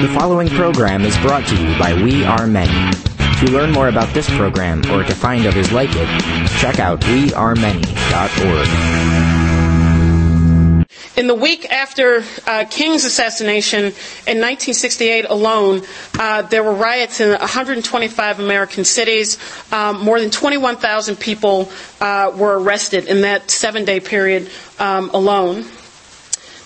The following program is brought to you by We Are Many. To learn more about this program or to find others like it, check out wearemany.org. In the week after uh, King's assassination in 1968 alone, uh, there were riots in 125 American cities. Um, more than 21,000 people uh, were arrested in that seven day period um, alone.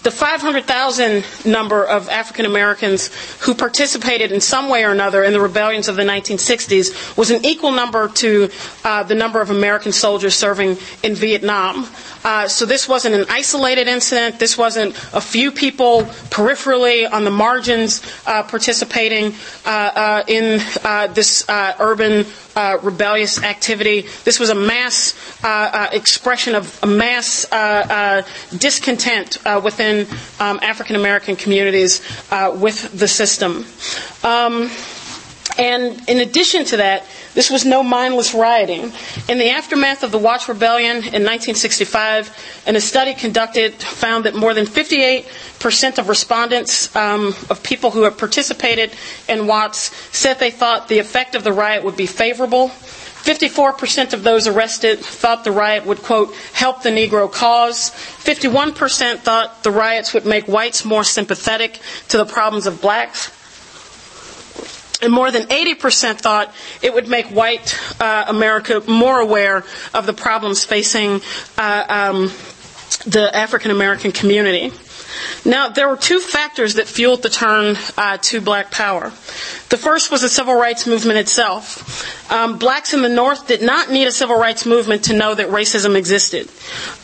The 500,000 number of African Americans who participated in some way or another in the rebellions of the 1960s was an equal number to uh, the number of American soldiers serving in Vietnam. Uh, so this wasn't an isolated incident. This wasn't a few people peripherally on the margins uh, participating uh, uh, in uh, this urban Uh, rebellious activity. This was a mass uh, uh, expression of a mass discontent within um, African American communities with the system. Um, and in addition to that, this was no mindless rioting. In the aftermath of the Watts Rebellion in 1965, and a study conducted found that more than 58% of respondents, um, of people who had participated in Watts, said they thought the effect of the riot would be favorable. 54% of those arrested thought the riot would, quote, help the Negro cause. 51% thought the riots would make whites more sympathetic to the problems of blacks. And more than 80% thought it would make white uh, America more aware of the problems facing uh, um, the African American community. Now, there were two factors that fueled the turn uh, to black power. The first was the civil rights movement itself. Um, blacks in the North did not need a civil rights movement to know that racism existed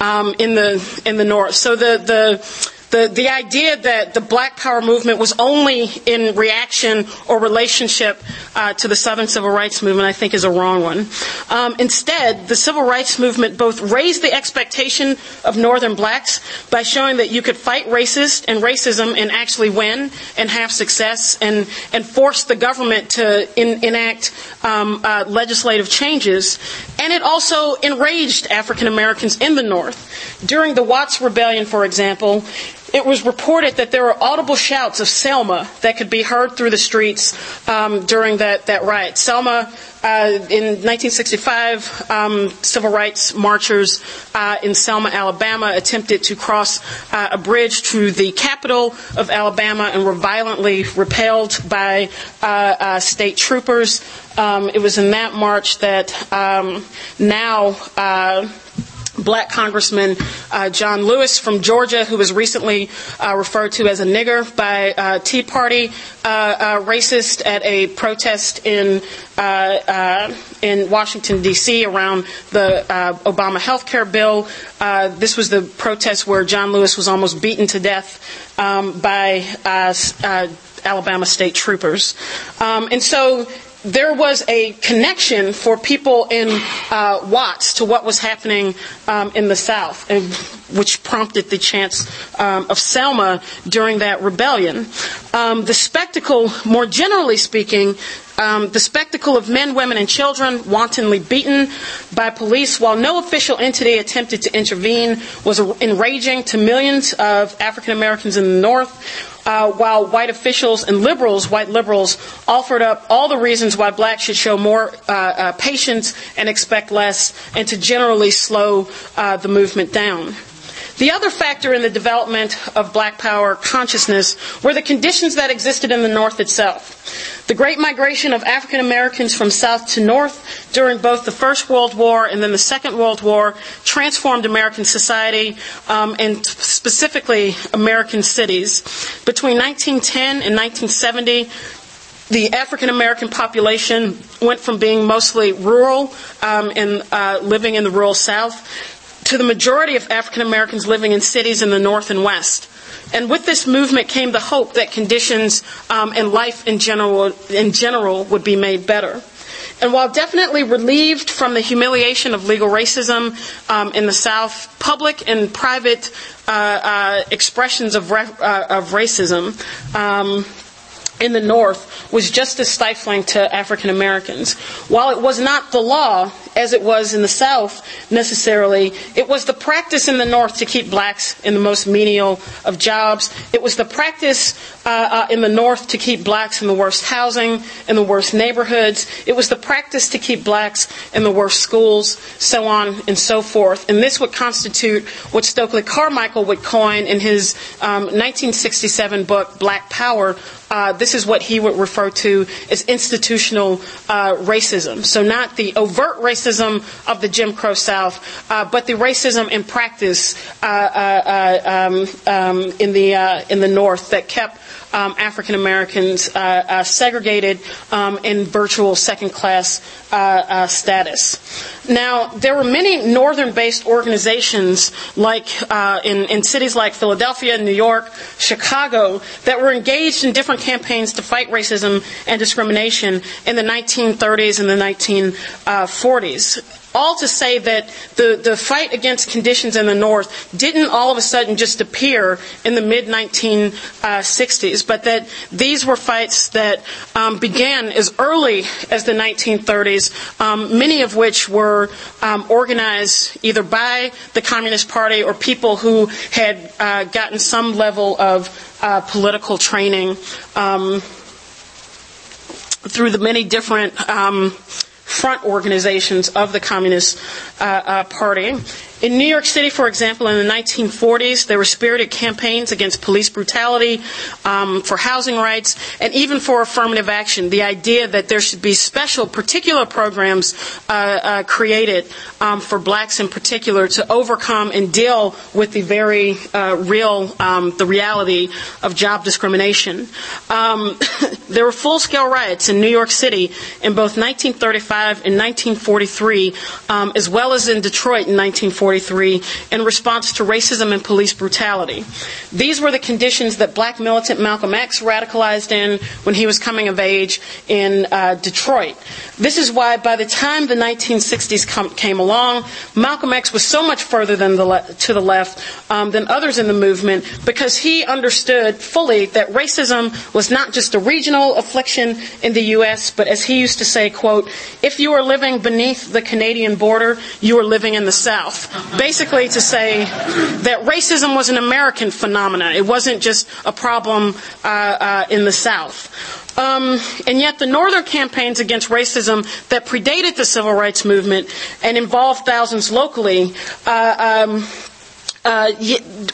um, in the in the North. So the the the, the idea that the black power movement was only in reaction or relationship uh, to the Southern Civil Rights Movement, I think, is a wrong one. Um, instead, the Civil Rights Movement both raised the expectation of Northern blacks by showing that you could fight racist and racism and actually win and have success and, and force the government to in, enact um, uh, legislative changes. And it also enraged African Americans in the North. During the Watts Rebellion, for example, it was reported that there were audible shouts of Selma that could be heard through the streets um, during that, that riot. Selma, uh, in 1965, um, civil rights marchers uh, in Selma, Alabama, attempted to cross uh, a bridge to the capital of Alabama and were violently repelled by uh, uh, state troopers. Um, it was in that march that um, now uh, black Congressman uh, John Lewis from Georgia, who was recently uh, referred to as a nigger by uh, Tea Party uh, uh, racist at a protest in uh, in Washington D.C. around the Obama health care bill. this was the protest where John Lewis was almost beaten to death um, by Alabama state troopers, um, and so there was a connection for people in uh, Watts to what was happening um, in the South, and, which prompted the chants um, of Selma during that rebellion. Um, the spectacle, more generally speaking, um, the spectacle of men, women, and children wantonly beaten by police while no official entity attempted to intervene was enraging to millions of African Americans in the North uh, while white officials and liberals, white liberals, offered up all the reasons why blacks should show more uh, uh, patience and expect less, and to generally slow uh, the movement down. The other factor in the development of black power consciousness were the conditions that existed in the North itself. The great migration of African Americans from South to North during both the First World War and then the Second World War transformed American society um, and specifically American cities. Between 1910 and 1970, the African American population went from being mostly rural um, and uh, living in the rural South to the majority of African Americans living in cities in the North and West. And with this movement came the hope that conditions um, and life in general, in general would be made better. And while definitely relieved from the humiliation of legal racism um, in the South, public and private uh, uh, expressions of, uh, of racism um, in the North was just as stifling to African Americans. While it was not the law, as it was in the South necessarily. It was the practice in the North to keep blacks in the most menial of jobs. It was the practice uh, uh, in the North to keep blacks in the worst housing, in the worst neighborhoods. It was the practice to keep blacks in the worst schools, so on and so forth. And this would constitute what Stokely Carmichael would coin in his um, 1967 book, Black Power, uh, this is what he would refer to as institutional uh, racism. So, not the overt racism of the Jim Crow South, uh, but the racism in practice uh, uh, um, um, in the in the North that kept um, African Americans uh, uh, segregated um, in virtual second class uh, uh, status. Now, there were many northern based organizations like in, in cities like Philadelphia, New York, Chicago that were engaged in different campaigns to fight racism and discrimination in the 1930s and the 1940s all to say that the, the fight against conditions in the North didn't all of a sudden just appear in the mid 1960s, but that these were fights that um, began as early as the 1930s, um, many of which were um, organized either by the Communist Party or people who had uh, gotten some level of uh, political training um, through the many different um, front organizations of the Communist uh, uh, Party. In New York City, for example, in the 1940s, there were spirited campaigns against police brutality, um, for housing rights, and even for affirmative action. The idea that there should be special, particular programs uh, uh, created um, for blacks in particular to overcome and deal with the very uh, real, um, the reality of job discrimination. Um, there were full-scale riots in New York City in both 1935 and 1943, um, as well as in Detroit in 1940. 1943 in response to racism and police brutality. These were the conditions that black militant Malcolm X radicalized in when he was coming of age in uh, Detroit. This is why by the time the 1960s com- came along, Malcolm X was so much further the le- to the left um, than others in the movement because he understood fully that racism was not just a regional affliction in the U.S., but as he used to say, quote, if you are living beneath the Canadian border, you are living in the South basically to say that racism was an American phenomenon. It wasn't just a problem uh, uh, in the South. Um, and yet, the Northern campaigns against racism that predated the civil rights movement and involved thousands locally uh, um, uh,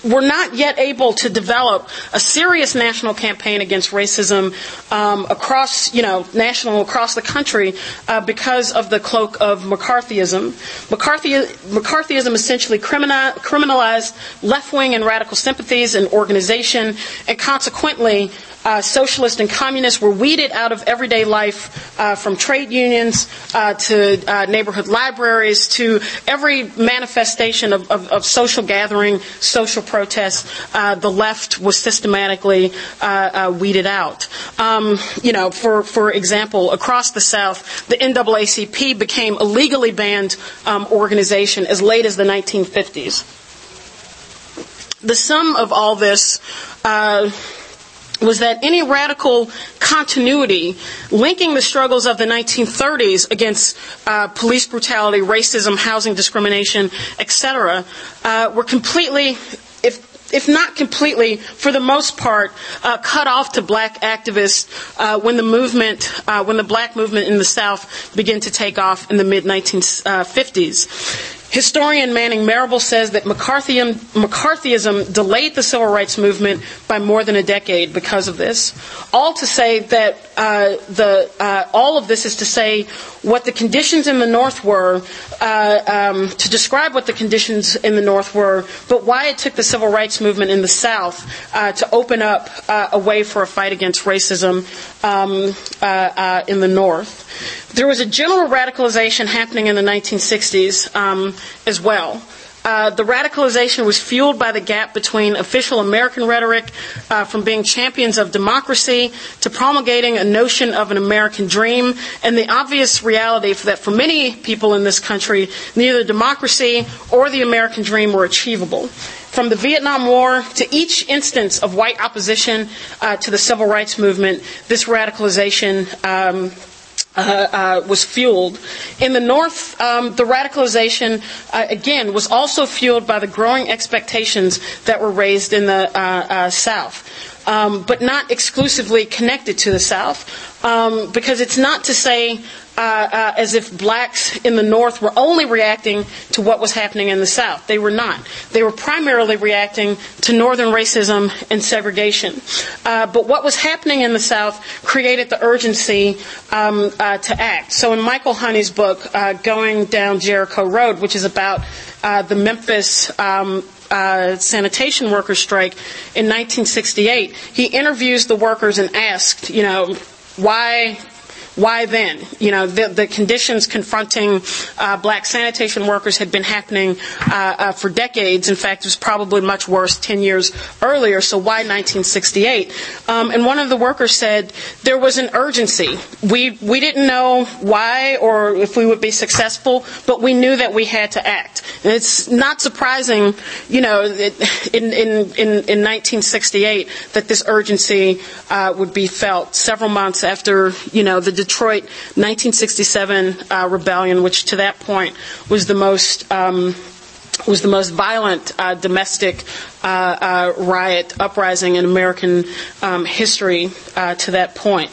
we're not yet able to develop a serious national campaign against racism um, across, you know, national across the country uh, because of the cloak of McCarthyism. McCarthy, McCarthyism essentially criminalized left-wing and radical sympathies and organization, and consequently uh, socialists and communists were weeded out of everyday life uh, from trade unions uh, to uh, neighborhood libraries to every manifestation of, of, of social gathering, social protest. Uh, the left was systematically uh, weeded out. Um, you know, for, for example, across the South, the NAACP became a legally banned um, organization as late as the 1950s. The sum of all this was that any radical continuity linking the struggles of the 1930s against uh, police brutality, racism, housing discrimination, etc., uh, were completely, if if not completely, for the most part, uh, cut off to black activists uh, when the movement, uh, when the black movement in the South began to take off in the mid 1950s. Historian Manning Marable says that McCarthyism, McCarthyism, delayed the civil rights movement by more than a decade because of this. All to say that uh, the, uh, all of this is to say what the conditions in the North were, uh, um, to describe what the conditions in the North were, but why it took the civil rights movement in the South uh, to open up uh, a way for a fight against racism um, uh, in the North. There was a general radicalization happening in the 1960s um, as well. Uh, the radicalization was fueled by the gap between official American rhetoric uh, from being champions of democracy to promulgating a notion of an American dream and the obvious reality that for many people in this country, neither democracy or the American dream were achievable. From the Vietnam War to each instance of white opposition uh, to the civil rights movement, this radicalization um, uh, uh, was fueled. In the North, um, the radicalization, uh, again, was also fueled by the growing expectations that were raised in the uh, uh, South. Um, but not exclusively connected to the South, um, because it's not to say uh, uh, as if blacks in the North were only reacting to what was happening in the South. They were not. They were primarily reacting to Northern racism and segregation. Uh, but what was happening in the South created the urgency um, uh, to act. So in Michael Honey's book, uh, Going Down Jericho Road, which is about uh, the Memphis um, uh, sanitation workers strike in 1968, he interviews the workers and asked, you know, why why then? You know, the, the conditions confronting uh, black sanitation workers had been happening uh, uh, for decades. In fact, it was probably much worse 10 years earlier, so why 1968? Um, and one of the workers said there was an urgency. We, we didn't know why or if we would be successful, but we knew that we had to act. And it's not surprising, you know, in, in, in, in 1968 that this urgency uh, would be felt several months after, you know, the Detroit 1967 uh, rebellion, which to that point was the most um, was the most violent uh, domestic uh, uh, riot uprising in American um, history uh, to that point.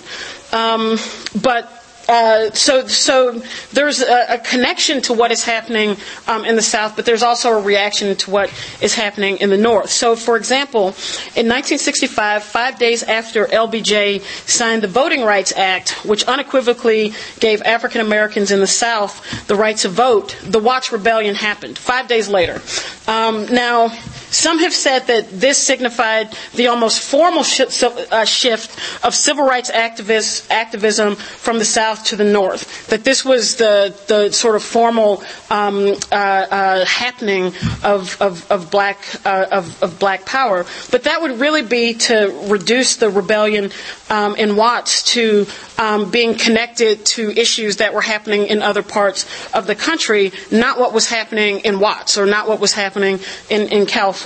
Um, but uh, so, so there's a, a, connection to what is happening um, in the South, but there's also a reaction to what is happening in the North. So, for example, in 1965, five days after LBJ signed the Voting Rights Act, which unequivocally gave African Americans in the South the right to vote, the Watts Rebellion happened. Five days later. Um, now, some have said that this signified the almost formal uh, shift of civil rights activism from the South to the North. That this was the, the sort of formal um, uh, uh, happening of, of, of black, uh, of, of, black power. But that would really be to reduce the rebellion um, in Watts to um, being connected to issues that were happening in other parts of the country, not what was happening in Watts or not what was happening in, in California.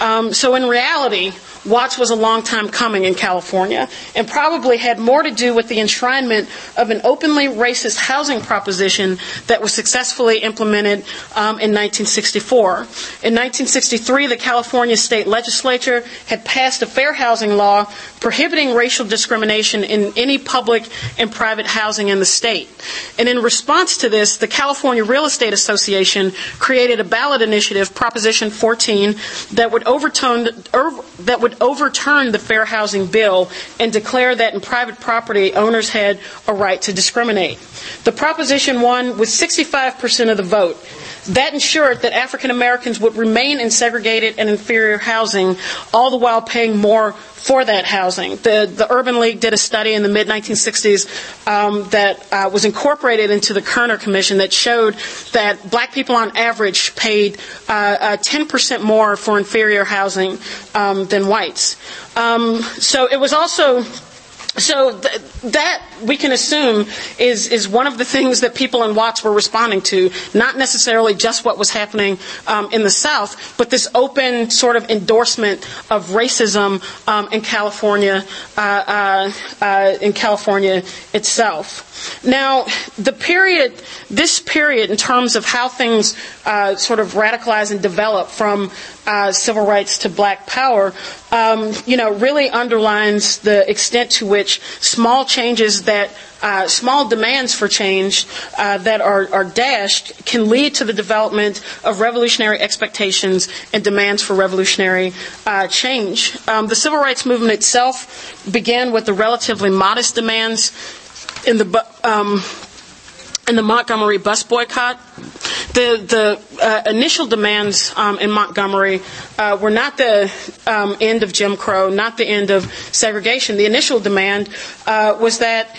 Um, so in reality, Watts was a long time coming in California and probably had more to do with the enshrinement of an openly racist housing proposition that was successfully implemented um, in 1964. In 1963, the California state legislature had passed a fair housing law prohibiting racial discrimination in any public and private housing in the state. And in response to this, the California Real Estate Association created a ballot initiative, Proposition 14, that would overturn er, that would overturn the Fair Housing Bill and declare that in private property, owners had a right to discriminate. The proposition won with 65% of the vote. That ensured that African Americans would remain in segregated and inferior housing, all the while paying more for that housing. The, the Urban League did a study in the mid 1960s um, that uh, was incorporated into the Kerner Commission that showed that black people on average paid uh, uh, 10% more for inferior housing um, than whites. Um, so it was also so th- that we can assume is is one of the things that people in Watts were responding to, not necessarily just what was happening um, in the South, but this open sort of endorsement of racism um, in California, uh, uh, uh, in California itself. Now, the period, this period, in terms of how things uh, sort of radicalize and develop from uh, civil rights to black power, um, you know, really underlines the extent to which small changes that uh, small demands for change uh, that are, are, dashed can lead to the development of revolutionary expectations and demands for revolutionary uh, change. Um, the civil rights movement itself began with the relatively modest demands in the um, in the Montgomery bus boycott. The the uh, initial demands um, in Montgomery uh, were not the um, end of Jim Crow, not the end of segregation. The initial demand uh, was that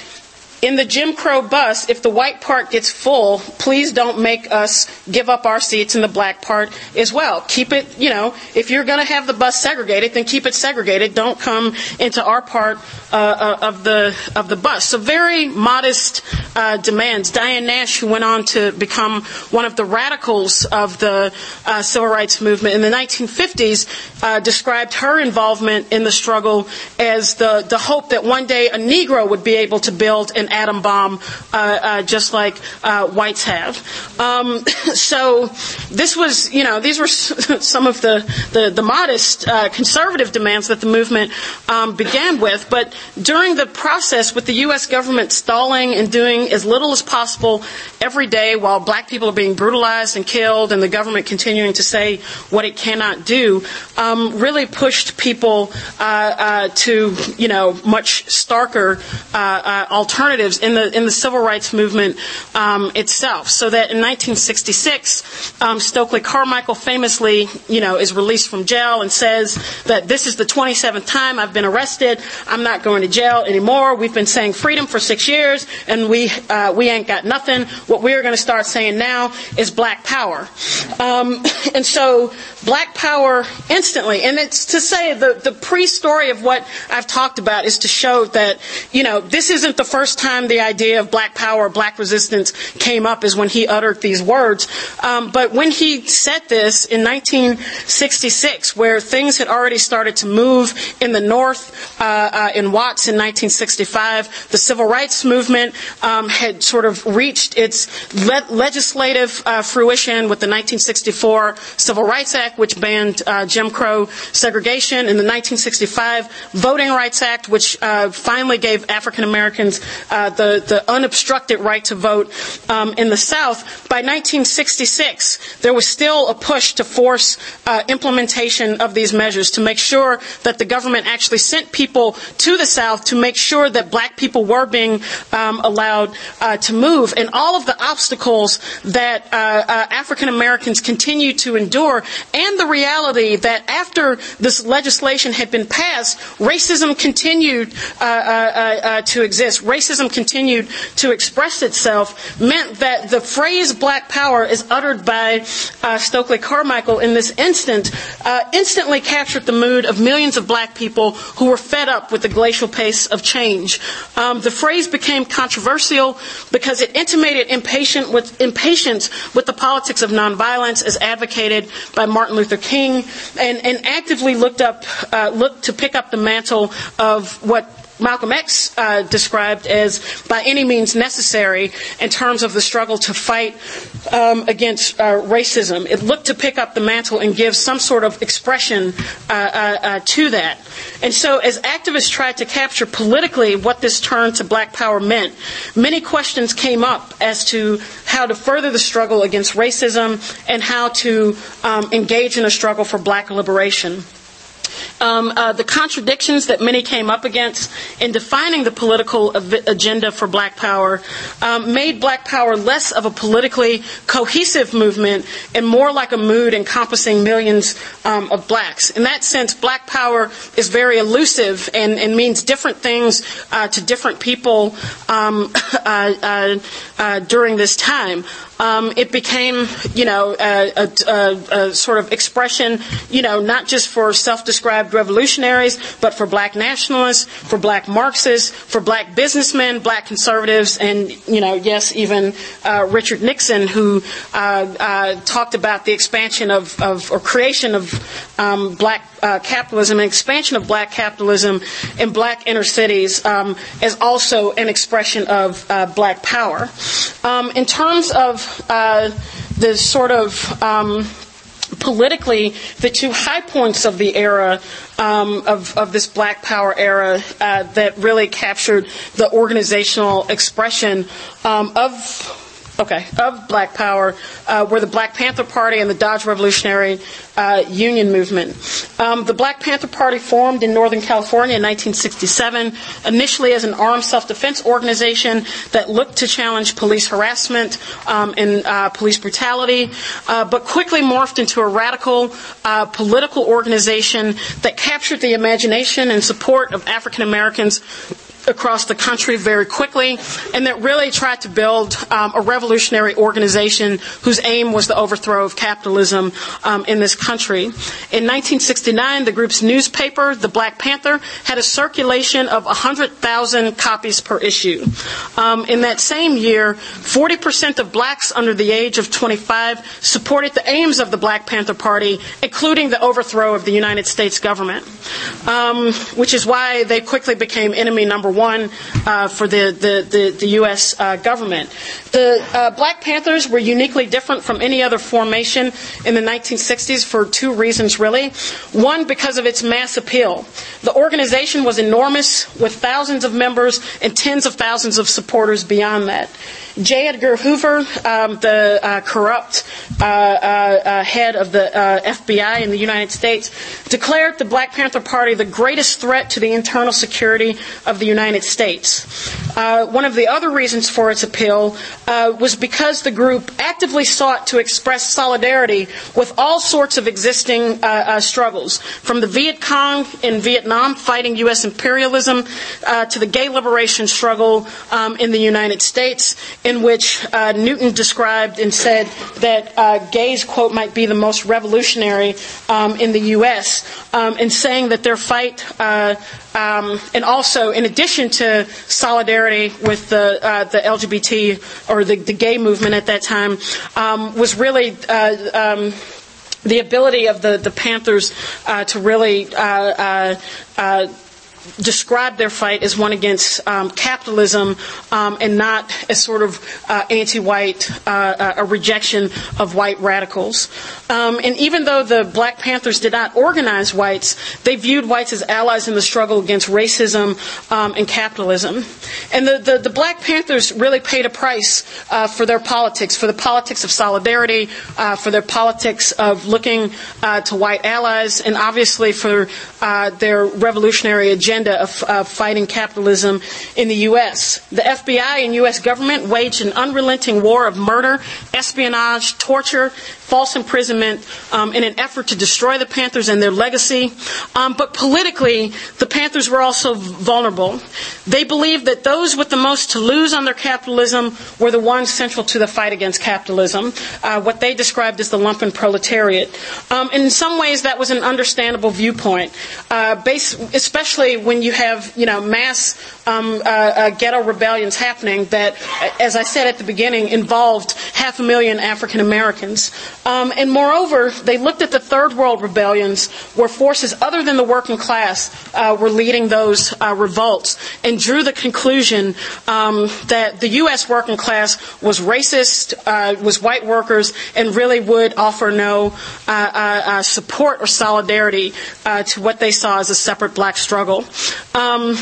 in the Jim Crow bus, if the white part gets full, please don't make us give up our seats in the black part as well. Keep it, you know, if you're going to have the bus segregated, then keep it segregated. Don't come into our part uh, uh, of the of the bus. So very modest uh, demands. Diane Nash, who went on to become one of the radicals of the uh, civil rights movement in the 1950s, uh, described her involvement in the struggle as the the hope that one day a Negro would be able to build an an atom bomb, uh, uh, just like uh, whites have. Um, so this was, you know, these were some of the the, the modest conservative demands that the movement um, began with. But during the process, with the U.S. government stalling and doing as little as possible every day while black people are being brutalized and killed, and the government continuing to say what it cannot do, um, really pushed people uh, uh, to, you know, much starker uh, uh, in the in the civil rights movement um, itself. So that in 1966, um, Stokely Carmichael famously, you know, is released from jail and says that this is the 27th time I've been arrested. I'm not going to jail anymore. We've been saying freedom for six years, and we uh, we ain't got nothing. What we're going to start saying now is black power. Um, and so black power instantly, and it's to say the the pre-story of what I've talked about is to show that you know this isn't the first time the idea of black power, black resistance came up is when he uttered these words. Um, but when he said this in 1966, where things had already started to move in the North, uh, uh, in Watts in 1965, the civil rights movement um, had sort of reached its le- legislative uh, fruition with the 1964 Civil Rights Act, which banned uh, Jim Crow segregation, and the 1965 Voting Rights Act, which uh, finally gave African Americans uh, the, the unobstructed right to vote um, in the South. By 1966, there was still a push to force uh, implementation of these measures to make sure that the government actually sent people to the South to make sure that black people were being um, allowed uh, to move. And all of the obstacles that uh, uh, African Americans continue to endure, and the reality that after this legislation had been passed, racism continued uh, to exist. Racism continued to express itself, meant that the phrase black power is uttered by Stokely Carmichael in this instant, instantly captured the mood of millions of black people who were fed up with the glacial pace of change. Um, the phrase became controversial because it intimated impatient with, impatience with the politics of nonviolence as advocated by Martin Luther King and, and actively looked up, uh, looked to pick up the mantle of what Malcolm X uh, described as by any means necessary in terms of the struggle to fight um, against uh, racism. It looked to pick up the mantle and give some sort of expression uh, uh, uh to that. And so, as activists tried to capture politically what this turn to black power meant, many questions came up as to how to further the struggle against racism and how to um, engage in a struggle for black liberation. Um, uh, the contradictions that many came up against in defining the political agenda for Black Power um, made Black Power less of a politically cohesive movement and more like a mood encompassing millions um, of blacks. In that sense, Black Power is very elusive and, and means different things uh, to different people um, uh, uh, uh, during this time um, it became, you know, a, a, a, sort of expression, you know, not just for self-described revolutionaries, but for black nationalists, for black Marxists, for black businessmen, black conservatives, and, you know, yes, even uh, Richard Nixon, who uh, uh, talked about the expansion of, of or creation of um, black uh, capitalism and expansion of black capitalism in black inner cities um, as also an expression of uh, black power. Um, in terms of uh, the sort of um, politically the two high points of the era um, of, of, this Black Power era uh, that really captured the organizational expression um, of okay, of Black Power uh, were the Black Panther Party and the Dodge Revolutionary uh, Union Movement. Um, the Black Panther Party formed in Northern California in 1967, initially as an armed self-defense organization that looked to challenge police harassment um, and uh, police brutality, uh, but quickly morphed into a radical uh, political organization that captured the imagination and support of African Americans across the country very quickly, and that really tried to build um, a revolutionary organization whose aim was the overthrow of capitalism um, in this country. In 1969, the group's newspaper, The Black Panther, had a circulation of 100,000 copies per issue. Um, in that same year, 40% of blacks under the age of 25 supported the aims of the Black Panther Party, including the overthrow of the United States government, um, which is why they quickly became enemy number one uh, for the, the, the, the U.S. Uh, government. The uh, Black Panthers were uniquely different from any other formation in the 1960s for two reasons, really. One, because of its mass appeal. The organization was enormous, with thousands of members and tens of thousands of supporters beyond that. J. Edgar Hoover, um, the uh, corrupt uh, uh, uh head of the uh, FBI in the United States, declared the Black Panther Party the greatest threat to the internal security of the United States. Uh, one of the other reasons for its appeal was because the group actively sought to express solidarity with all sorts of existing struggles, from the Viet Cong in Vietnam fighting U.S. imperialism to the gay liberation struggle um, in the United States in which uh, Newton described and said that uh, gays, quote, might be the most revolutionary um, in the U.S., um, and saying that their fight, uh, um, and also in addition to solidarity with the, uh, the LGBT or the, the, gay movement at that time, um, was really uh, um, the ability of the, the Panthers uh, to really uh, uh, describe their fight as one against um, capitalism um, and not as sort of uh, anti-white, uh, uh, a rejection of white radicals. Um, and even though the Black Panthers did not organize whites, they viewed whites as allies in the struggle against racism um, and capitalism. And the, the, the, Black Panthers really paid a price uh, for their politics, for the politics of solidarity, uh, for their politics of looking uh, to white allies, and obviously for their revolutionary agenda agenda of, of fighting capitalism in the U.S. The FBI and U.S. government waged an unrelenting war of murder, espionage, torture, false imprisonment um, in an effort to destroy the Panthers and their legacy. Um, but politically, the Panthers were also vulnerable. They believed that those with the most to lose on their capitalism were the ones central to the fight against capitalism, uh, what they described as the lumpen proletariat. Um, in some ways, that was an understandable viewpoint, uh, based, especially when you have you know mass um, uh, uh ghetto rebellions happening that, as I said at the beginning, involved half a million African Americans. Um, and moreover, they looked at the third world rebellions where forces other than the working class uh, were leading those uh, revolts and drew the conclusion um, that the U.S. working class was racist, uh, was white workers, and really would offer no uh, support or solidarity to what they saw as a separate black struggle. Um,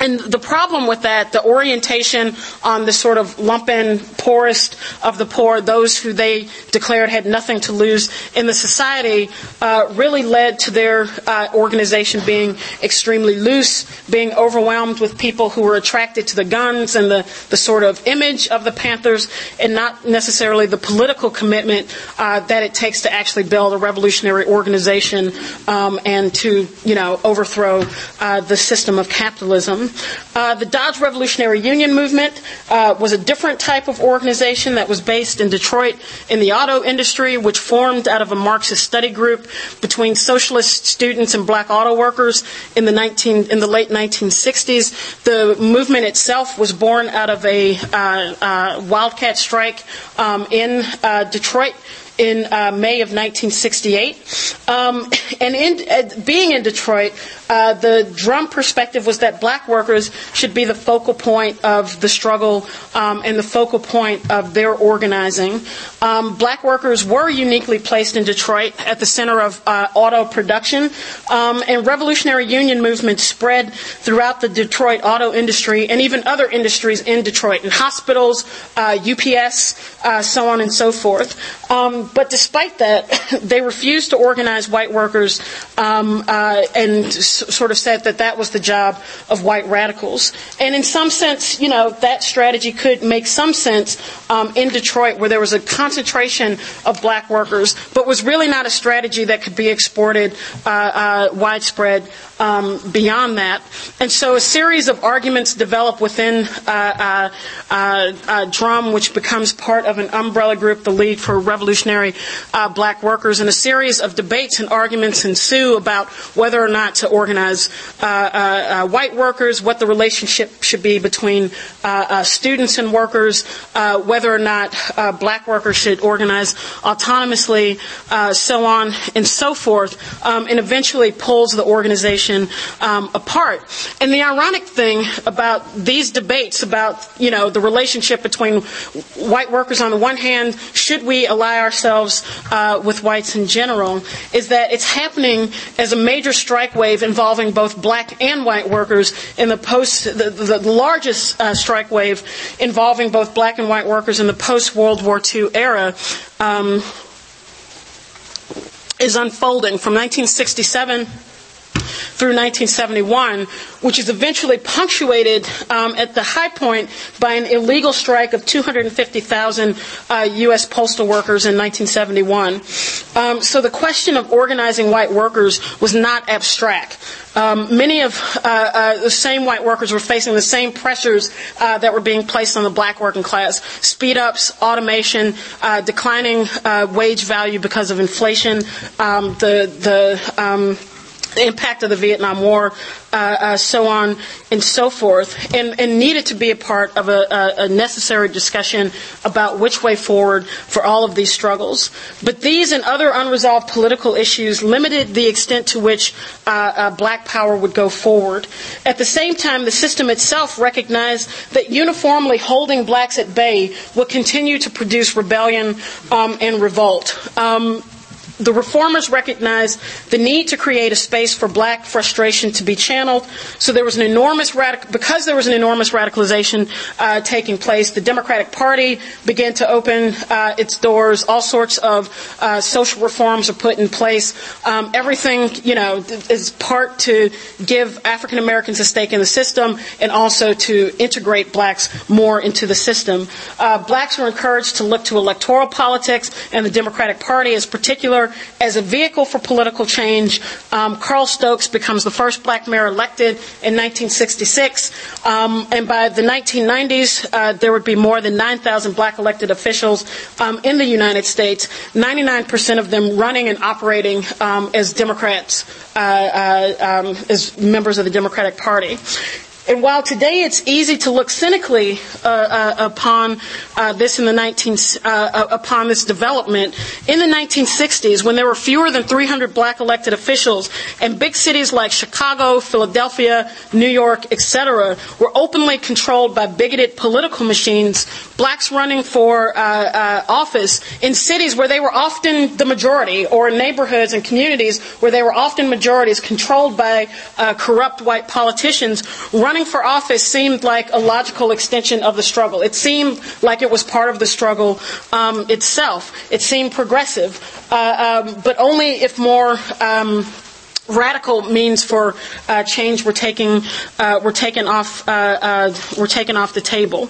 and the problem with that, the orientation on the sort of lumpen poorest of the poor, those who they declared had nothing to lose in the society, uh, really led to their uh, organization being extremely loose, being overwhelmed with people who were attracted to the guns and the, the sort of image of the Panthers, and not necessarily the political commitment uh, that it takes to actually build a revolutionary organization um, and to, you know, overthrow uh, the system of capitalism. Uh, the Dodge Revolutionary Union movement uh, was a different type of organization that was based in Detroit in the auto industry, which formed out of a Marxist study group between socialist students and black auto workers in the, 19, in the late 1960s. The movement itself was born out of a uh, uh wildcat strike um, in uh, Detroit in uh, May of 1968. Um, and in, uh, being in Detroit, uh, the DRUM perspective was that black workers should be the focal point of the struggle um, and the focal point of their organizing. Um, black workers were uniquely placed in Detroit at the center of uh, auto production, um, and revolutionary union movements spread throughout the Detroit auto industry and even other industries in Detroit, in hospitals, UPS, uh, uh, so on and so forth. Um, but despite that, they refused to organize white workers um, uh, and s- sort of said that that was the job of white radicals. And in some sense, you know, that strategy could make some sense um, in Detroit where there was a concentration of black workers, but was really not a strategy that could be exported uh, uh, widespread um, beyond that. And so a series of arguments develop within uh, uh, uh, DRUM, which becomes part of an umbrella group, the League for Revolutionary uh, black workers, and a series of debates and arguments ensue about whether or not to organize organize uh, uh, uh, white workers, what the relationship should be between students and workers, whether or not black workers should organize autonomously, so on and so forth, um, and eventually pulls the organization um, apart. And the ironic thing about these debates about, you know, the relationship between white workers on the one hand, should we ally ourselves uh, with whites in general, is that it's happening as a major strike wave involving both black and white workers in the post, the, the largest uh, strike wave involving both black and white workers in the post World War II era. Um, is unfolding from 1967 through 1971, which is eventually punctuated um, at the high point by an illegal strike of 250,000 uh, U.S. postal workers in 1971. Um, so the question of organizing white workers was not abstract. Um, many of uh, uh, the same white workers were facing the same pressures uh, that were being placed on the black working class speed ups, automation, uh, declining uh, wage value because of inflation, um, the, the um, the impact of the Vietnam War, uh, uh, so on and so forth, and, and, needed to be a part of a, a, necessary discussion about which way forward for all of these struggles. But these and other unresolved political issues limited the extent to which uh, uh, black power would go forward. At the same time, the system itself recognized that uniformly holding blacks at bay would continue to produce rebellion um, and revolt. Um, the reformers recognized the need to create a space for black frustration to be channeled. So there was an enormous radical, because there was an enormous radicalization uh, taking place, the Democratic Party began to open uh, its doors. All sorts of uh, social reforms are put in place. Um, everything, you know, is part to give African Americans a stake in the system and also to integrate blacks more into the system. Uh, blacks were encouraged to look to electoral politics and the Democratic Party as particular as a vehicle for political change. Um, Carl Stokes becomes the first black mayor elected in 1966. Um, and by the 1990s, uh, there would be more than 9,000 black elected officials um, in the United States, 99% of them running and operating um, as Democrats, uh, uh, um, as members of the Democratic Party. And while today it's easy to look cynically uh, uh, upon uh, this in the 19 uh, uh, upon this development, in the 1960s, when there were fewer than 300 black elected officials, and big cities like Chicago, Philadelphia, New York, etc., were openly controlled by bigoted political machines, blacks running for uh, office in cities where they were often the majority, or in neighborhoods and communities where they were often majorities controlled by corrupt white politicians, running running for office seemed like a logical extension of the struggle. It seemed like it was part of the struggle um, itself. It seemed progressive, uh, um, but only if more. Um, radical means for uh, change were taking uh, were taken off uh, uh were taken off the table.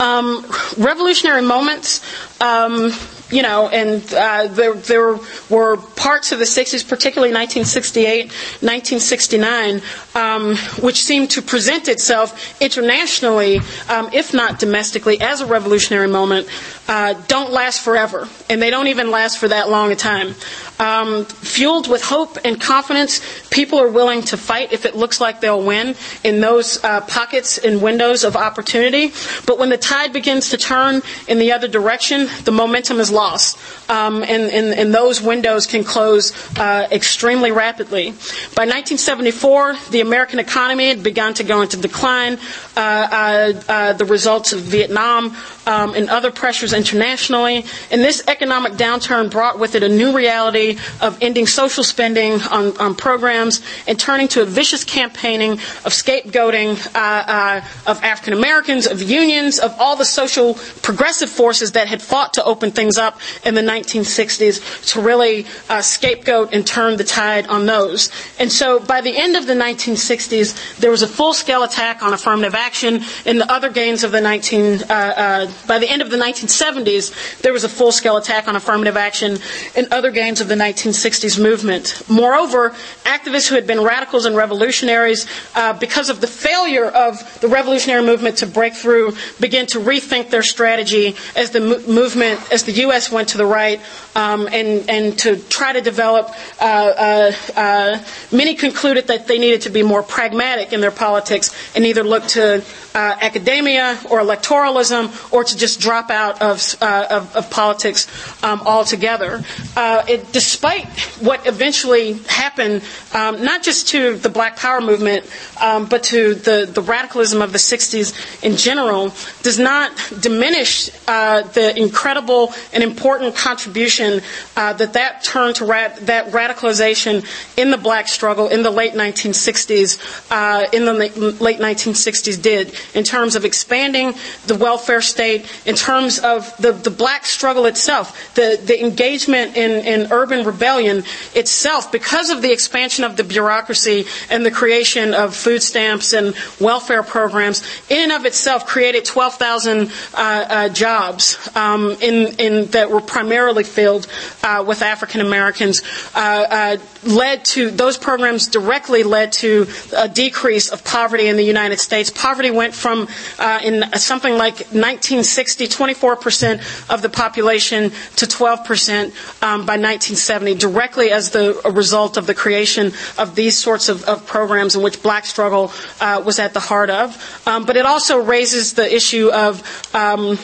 Um, revolutionary moments. Um, you know, and uh, there, there were parts of the 60s, particularly 1968, 1969, um, which seemed to present itself internationally, um, if not domestically, as a revolutionary moment, uh, don't last forever. And they don't even last for that long a time. Um, fueled with hope and confidence, people are willing to fight if it looks like they'll win in those uh, pockets and windows of opportunity. But when the tide begins to turn in the other direction, the momentum is lost. Um, and, and, and, those windows can close uh, extremely rapidly. By 1974, the American economy had begun to go into decline. Uh, uh, uh the results of Vietnam um, and other pressures internationally. And this economic downturn brought with it a new reality of ending social spending on, on programs and turning to a vicious campaigning of scapegoating uh, uh, of African Americans, of unions, of all the social progressive forces that had fought to open things up in the 1960s to really uh, scapegoat and turn the tide on those. And so by the end of the 1960s, there was a full scale attack on affirmative action and the other gains of the 19, uh, uh, by the end of the 1970s, there was a full scale attack on affirmative action and other gains of the 1960s movement. Moreover, activists who had been radicals and revolutionaries, uh, because of the failure of the revolutionary movement to break through, began to rethink their strategy as the mo- movement, as the U.S. went to the right, um, and, and to try to develop, uh, uh, uh, many concluded that they needed to be more pragmatic in their politics and either look to uh, academia or electoralism or to just drop out of, uh, of, of, politics um, altogether. Uh, it, despite what eventually happened, um, not just to the Black Power movement, um, but to the, the radicalism of the 60s in general, does not diminish uh, the incredible and important contribution uh, that that turn to ra- that radicalization in the black struggle in the late 1960s, uh, in the late 1960s did in terms of expanding the welfare state, in terms of the, the black struggle itself, the, the engagement in, in urban rebellion itself, because of the expansion of the bureaucracy and the creation of food stamps and welfare programs, in and of itself created 12,000 uh, uh, jobs um, in, in, that were primarily filled uh, with African Americans, uh, uh, led to those programs directly led to a decrease of poverty in the United States. Poverty went from uh, in something like 1960, 24% of the population to 12% um, by 1970, directly as the result of the creation of these sorts of, of programs in which black struggle uh, was at the heart of. Um, but it also raises the issue of um,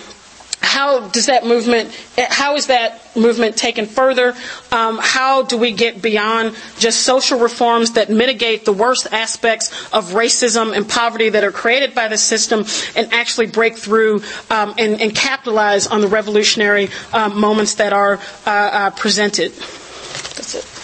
how does that movement, how is that movement taken further? Um, how do we get beyond just social reforms that mitigate the worst aspects of racism and poverty that are created by the system and actually break through um, and, and, capitalize on the revolutionary um, moments that are uh, uh, presented? That's it.